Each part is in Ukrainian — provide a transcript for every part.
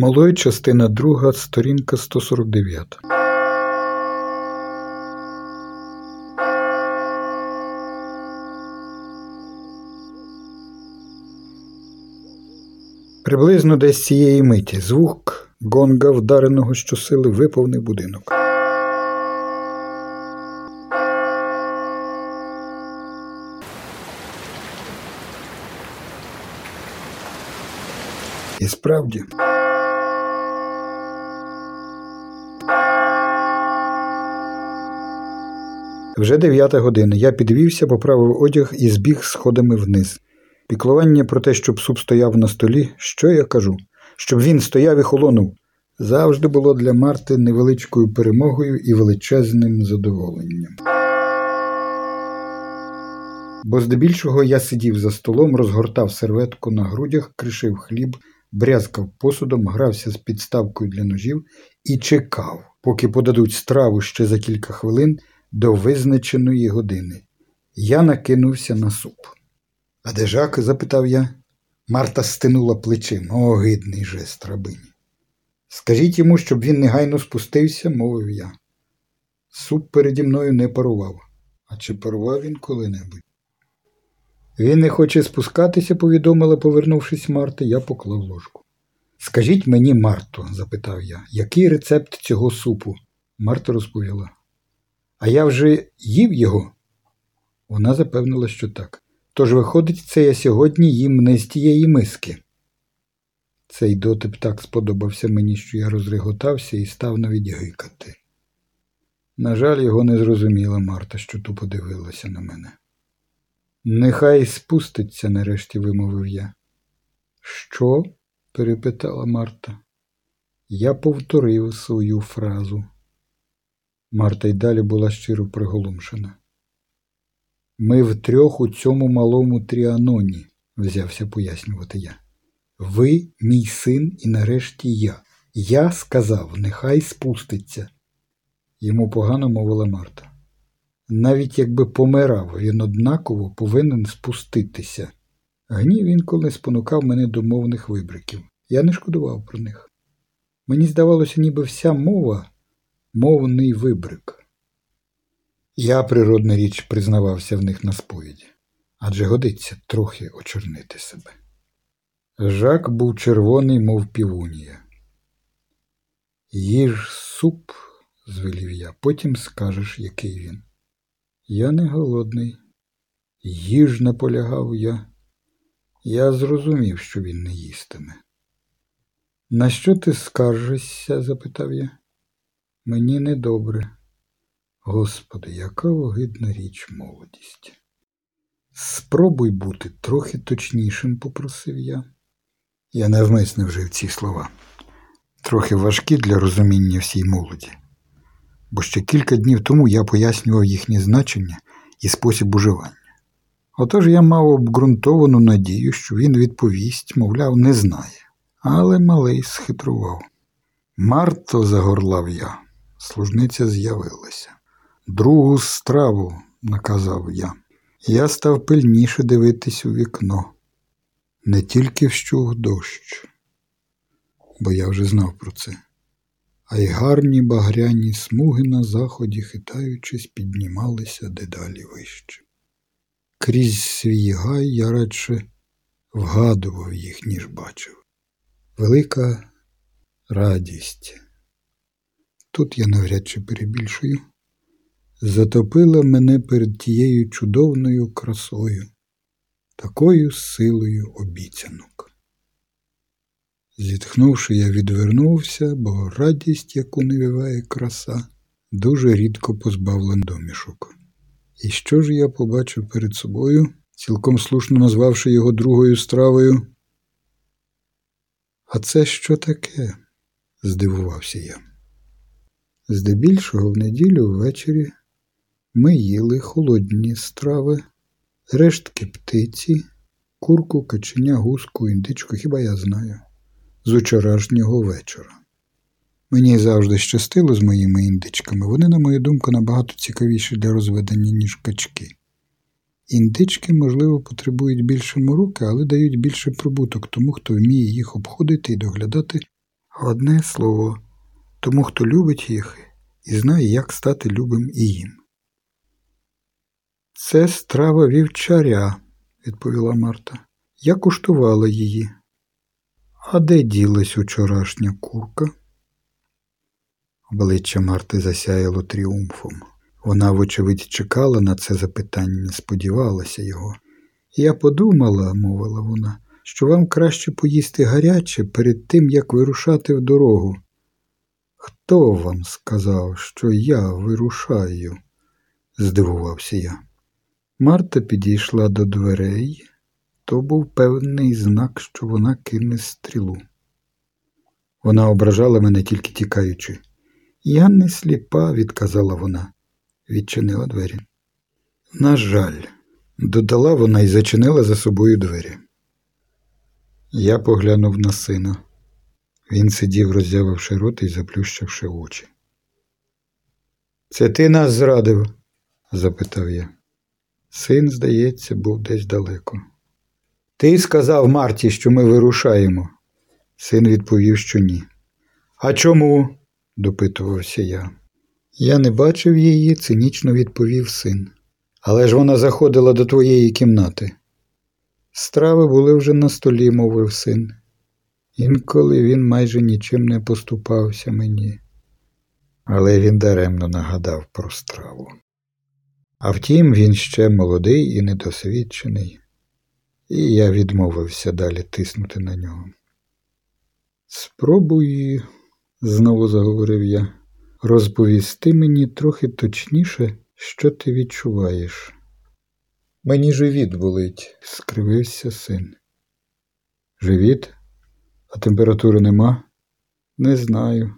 Малой, частина 2, сторінка 149. Приблизно десь цієї миті звук гонга, вдареного щосили, виповнив будинок. І справді. Вже дев'ята година. Я підвівся, поправив одяг і збіг сходами вниз. Піклування про те, щоб суп стояв на столі, що я кажу? Щоб він стояв і холонув, завжди було для Марти невеличкою перемогою і величезним задоволенням. Бо здебільшого я сидів за столом, розгортав серветку на грудях, кришив хліб, брязкав посудом, грався з підставкою для ножів і чекав, поки подадуть страву ще за кілька хвилин до визначеної години. Я накинувся на суп. А де Жак? запитав я. Марта стинула плечима. Огидний жест рабині. Скажіть йому, щоб він негайно спустився, мовив я. Суп переді мною не парував. А чи парував він коли-небудь? Він не хоче спускатися, повідомила, повернувшись Марта, я поклав ложку. Скажіть мені, Марто, запитав я, який рецепт цього супу? Марта розповіла. А я вже їв його? Вона запевнила, що так. Тож, виходить, це я сьогодні їм не з тієї миски. Цей дотип так сподобався мені, що я розреготався і став навіть гикати. На жаль, його не зрозуміла Марта, що тупо дивилася на мене. Нехай спуститься, нарешті вимовив я. Що? перепитала Марта. Я повторив свою фразу. Марта й далі була щиро приголомшена. Ми втрьох у цьому малому тріаноні, взявся пояснювати я. Ви, мій син, і нарешті я. Я сказав, нехай спуститься. Йому погано мовила Марта. Навіть якби помирав, він однаково повинен спуститися. Гнів інколи спонукав мене до мовних вибриків. Я не шкодував про них. Мені здавалося, ніби вся мова мовний вибрик. Я, природна річ, признавався в них на сповіді, адже годиться трохи очорнити себе. Жак був червоний, мов півунія. Їж суп, звелів я, потім скажеш, який він. Я не голодний. Їж наполягав я. Я зрозумів, що він не їстиме. На що ти скаржишся? запитав я. Мені недобре. Господи, яка огидна річ молодість. Спробуй бути трохи точнішим, попросив я. Я навмисне вжив ці слова, трохи важкі для розуміння всій молоді, бо ще кілька днів тому я пояснював їхнє значення і спосіб уживання. Отож я мав обґрунтовану надію, що він відповість, мовляв, не знає, але малий схитрував. Марто, загорлав я, служниця з'явилася. Другу страву, наказав я. Я став пильніше дивитись у вікно, не тільки вщух дощ, бо я вже знав про це, а й гарні багряні смуги на заході, хитаючись, піднімалися дедалі вище. Крізь свій гай я радше вгадував їх, ніж бачив. Велика радість. Тут я навряд чи перебільшую затопила мене перед тією чудовною красою, такою силою обіцянок. Зітхнувши, я відвернувся, бо радість, яку навіває краса, дуже рідко позбавлен домішок. І що ж я побачив перед собою, цілком слушно назвавши його другою стравою? А це що таке? здивувався я. Здебільшого в неділю ввечері ми їли холодні страви, рештки птиці, курку, каченя, гуску, індичку, хіба я знаю, з учорашнього вечора. Мені завжди щастило з моїми індичками. Вони, на мою думку, набагато цікавіші для розведення, ніж качки. Індички, можливо, потребують більше мороки, але дають більше прибуток тому, хто вміє їх обходити і доглядати, Одне слово, тому хто любить їх і знає, як стати любим і їм. Це страва вівчаря, відповіла Марта. Я куштувала її. А де ділась учорашня курка? Обличчя Марти засяяло тріумфом. Вона, вочевидь, чекала на це запитання, сподівалася його. Я подумала, мовила вона, що вам краще поїсти гаряче перед тим, як вирушати в дорогу. Хто вам сказав, що я вирушаю? здивувався я. Марта підійшла до дверей. То був певний знак, що вона кине стрілу. Вона ображала мене тільки тікаючи. Я не сліпа, відказала вона, відчинила двері. На жаль, додала вона і зачинила за собою двері. Я поглянув на сина. Він сидів, роззявивши рот і заплющивши очі. Це ти нас зрадив? запитав я. Син, здається, був десь далеко. Ти сказав Марті, що ми вирушаємо. Син відповів, що ні. А чому? допитувався я. Я не бачив її, цинічно відповів син. Але ж вона заходила до твоєї кімнати. Страви були вже на столі, мовив син. Інколи він майже нічим не поступався мені, але він даремно нагадав про страву. А втім, він ще молодий і недосвідчений, і я відмовився далі тиснути на нього. Спробуй, знову заговорив я, розповісти мені трохи точніше, що ти відчуваєш. Мені живіт болить, скривився син. Живіт? А температури нема? Не знаю.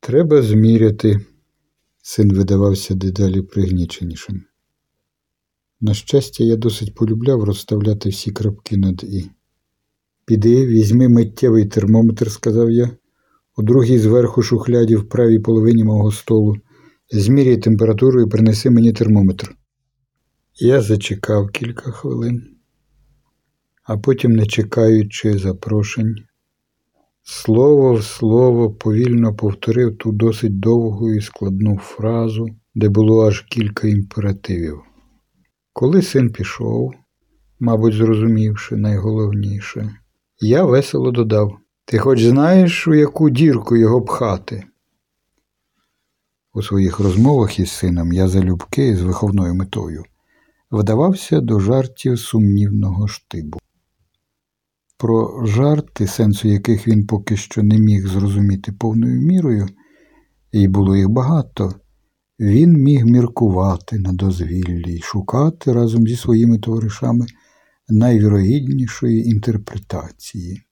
Треба зміряти. Син видавався дедалі пригніченішим. На щастя, я досить полюбляв розставляти всі крапки над І. Піди, візьми миттєвий термометр, сказав я, у другій зверху шухляді в правій половині мого столу. Зміряй температуру і принеси мені термометр. Я зачекав кілька хвилин, а потім, не чекаючи запрошень, слово в слово повільно повторив ту досить довгу і складну фразу, де було аж кілька імперативів. Коли син пішов, мабуть, зрозумівши найголовніше, я весело додав Ти хоч знаєш, у яку дірку його пхати? У своїх розмовах із сином я залюбки з виховною метою вдавався до жартів сумнівного штибу. Про жарти, сенсу яких він поки що не міг зрозуміти повною мірою, і було їх багато, він міг міркувати на дозвіллі і шукати разом зі своїми товаришами найвірогіднішої інтерпретації.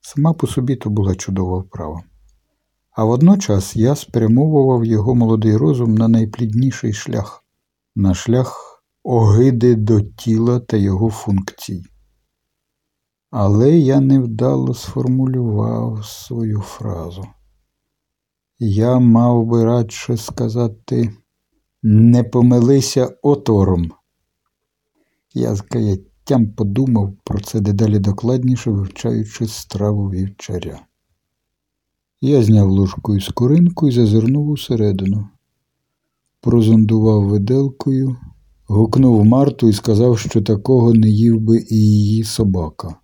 Сама по собі то була чудова вправа. А водночас я спрямовував його молодий розум на найплідніший шлях, на шлях огиди до тіла та його функцій. Але я невдало сформулював свою фразу. Я мав би радше сказати не помилися отором. Я з каяттям подумав про це дедалі докладніше, вивчаючи страву вівчаря. Я зняв ложку із скоринку і зазирнув усередину, прозондував виделкою, гукнув Марту і сказав, що такого не їв би і її собака.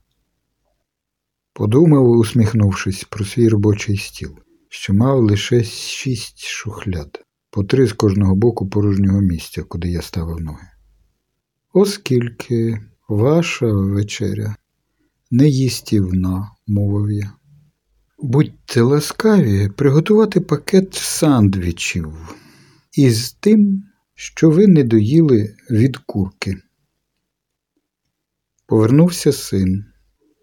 Подумав, усміхнувшись про свій робочий стіл, що мав лише шість шухляд, по три з кожного боку порожнього місця, куди я ставив ноги. Оскільки ваша вечеря не їстівна, мовив я. Будьте ласкаві приготувати пакет сандвічів із тим, що ви не доїли від курки. Повернувся син.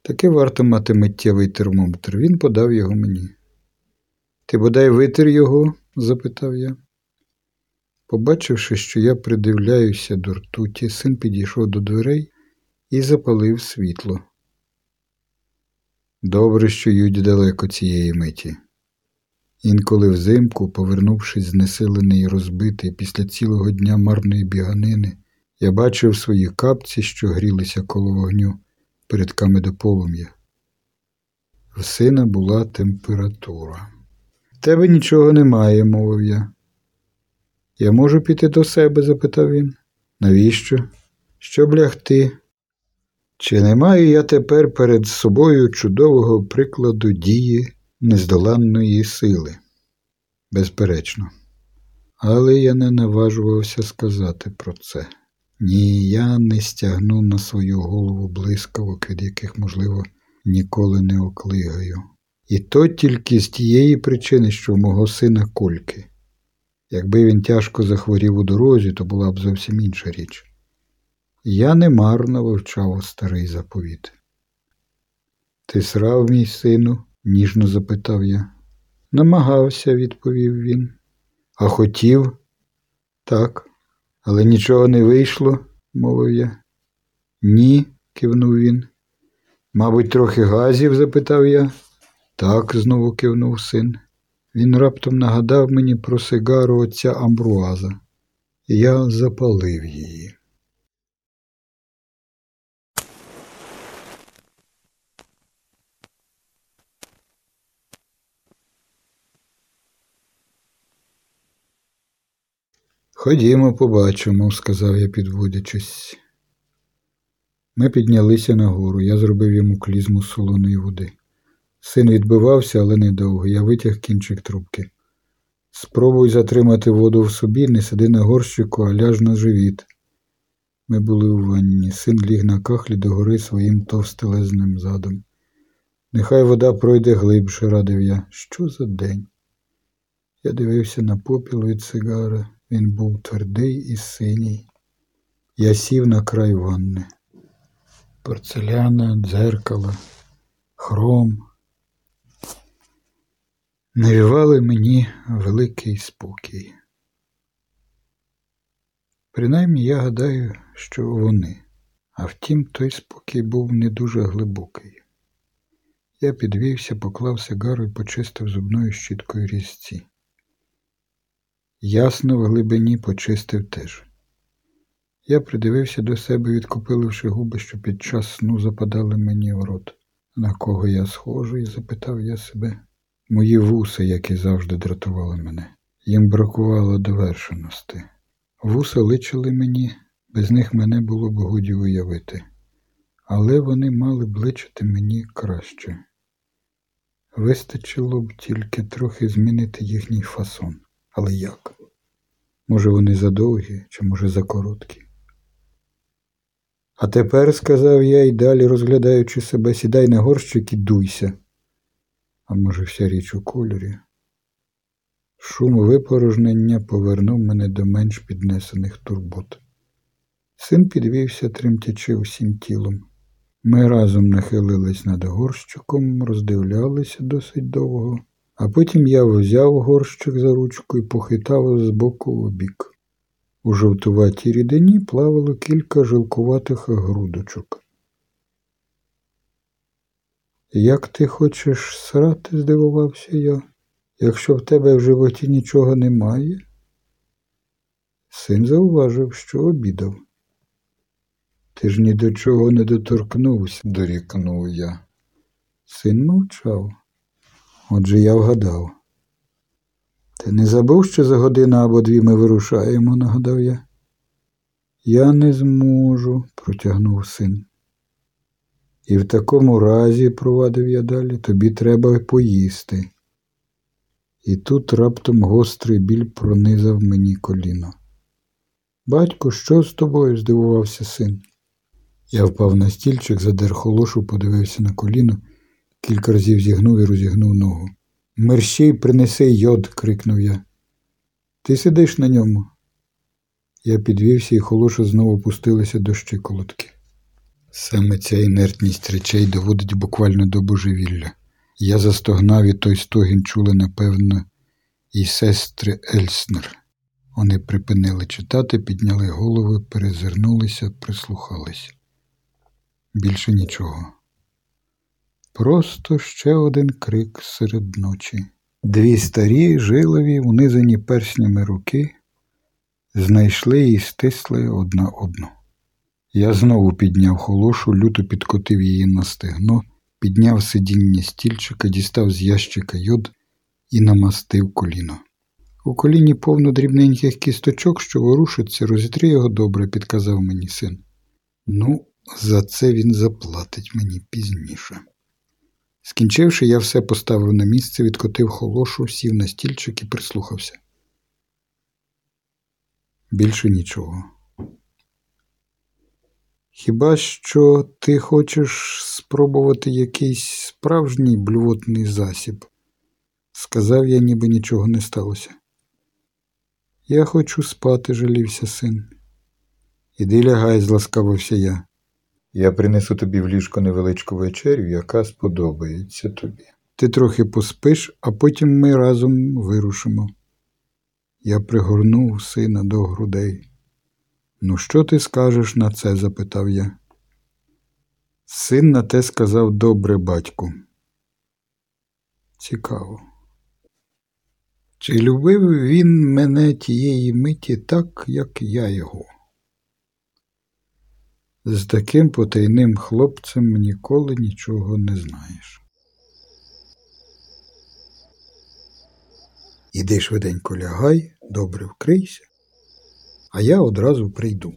Таки варто мати миттєвий термометр. Він подав його мені. Ти бодай витер його? запитав я. Побачивши, що я придивляюся до ртуті, син підійшов до дверей і запалив світло. Добре, що ють далеко цієї миті. Інколи взимку, повернувшись знесилений і розбитий після цілого дня марної біганини, я бачив свої капці, що грілися коло вогню передками до полум'я. В сина була температура. Тебе нічого немає, мовив я. Я можу піти до себе? запитав він. Навіщо? Щоб лягти? Чи не маю я тепер перед собою чудового прикладу дії нездоланної сили? Безперечно. Але я не наважувався сказати про це. Ні, я не стягну на свою голову блискавок, від яких, можливо, ніколи не оклигаю. І то тільки з тієї причини, що в мого сина кольки. Якби він тяжко захворів у дорозі, то була б зовсім інша річ. Я немарно вивчав старий заповіт. Ти срав, мій сину? ніжно запитав я. Намагався, відповів він. А хотів? Так, але нічого не вийшло, мовив я. Ні, кивнув він. Мабуть, трохи газів? запитав я. Так, знову кивнув син. Він раптом нагадав мені про сигару отця Амбруаза, я запалив її. Ходімо, побачимо, сказав я, підводячись. Ми піднялися нагору, я зробив йому клізму солоної води. Син відбивався, але недовго. Я витяг кінчик трубки. Спробуй затримати воду в собі, не сиди на горщику, а ляж на живіт. Ми були у ванні. Син ліг на кахлі догори своїм товстелезним задом. Нехай вода пройде глибше, радив я. Що за день? Я дивився на попіл від сигари. Він був твердий і синій. Я сів на край ванни. Порцеляна, дзеркало, хром. Навівали мені великий спокій. Принаймні я гадаю, що вони, а втім, той спокій був не дуже глибокий. Я підвівся, поклав сигару і почистив зубною щіткою різці. Ясно в глибині почистив теж. Я придивився до себе, відкопиливши губи, що під час сну западали мені в рот. На кого я схожий? запитав я себе. Мої вуси, які завжди дратували мене. Їм бракувало довершеності. Вуса личили мені, без них мене було б годі уявити, але вони мали б личити мені краще. Вистачило б тільки трохи змінити їхній фасон. Але як? Може, вони задовгі, чи, може, закороткі? А тепер, сказав я і далі, розглядаючи себе, сідай на горщик і дуйся. А може, вся річ у кольорі? Шум випорожнення повернув мене до менш піднесених турбот. Син підвівся, тремтячи усім тілом. Ми разом нахилились над горщиком, роздивлялися досить довго. А потім я взяв горщик за ручку і похитав з боку в бік. У жовтуватій рідині плавало кілька жилкуватих грудочок. Як ти хочеш срати? здивувався я, якщо в тебе в животі нічого немає? Син зауважив, що обідав. Ти ж ні до чого не доторкнувся, дорікнув я. Син мовчав. Отже, я вгадав. Ти не забув, що за годину або дві ми вирушаємо, нагадав я. Я не зможу, протягнув син. І в такому разі, провадив я далі, тобі треба поїсти. І тут раптом гострий біль пронизав мені коліно. Батько, що з тобою? здивувався син. Я впав на стільчик, задер холошу, подивився на коліно кілька разів зігнув і розігнув ногу. Мерщій принеси йод, крикнув я. Ти сидиш на ньому. Я підвівся і холоша знову опустилася до щиколотки. Саме ця інертність речей доводить буквально до божевілля. Я застогнав і той стогін чули, напевно, і сестри Ельснер. Вони припинили читати, підняли голови, перезирнулися, прислухались. Більше нічого. Просто ще один крик серед ночі. Дві старі, жилові, унизані перснями руки, знайшли і стисли одна одну. Я знову підняв холошу, люто підкотив її на стегно підняв сидіння стільчика, дістав з ящика йод і намастив коліно. У коліні повно дрібненьких кісточок, що ворушаться, розітри його добре, підказав мені син. Ну, за це він заплатить мені пізніше. Скінчивши, я все поставив на місце, відкотив холошу, сів на стільчик і прислухався. Більше нічого. Хіба що ти хочеш спробувати якийсь справжній блювотний засіб? Сказав я, ніби нічого не сталося. Я хочу спати, жалівся син. Іди лягай, зласкавився я. Я принесу тобі в ліжко невеличку вечерю, яка сподобається тобі. Ти трохи поспиш, а потім ми разом вирушимо. Я пригорнув сина до грудей. Ну, що ти скажеш на це? запитав я. Син на те сказав добре, батьку. Цікаво. Чи любив він мене тієї миті так, як я його? З таким потайним хлопцем ніколи нічого не знаєш. Іди швиденько лягай, добре вкрийся, а я одразу прийду.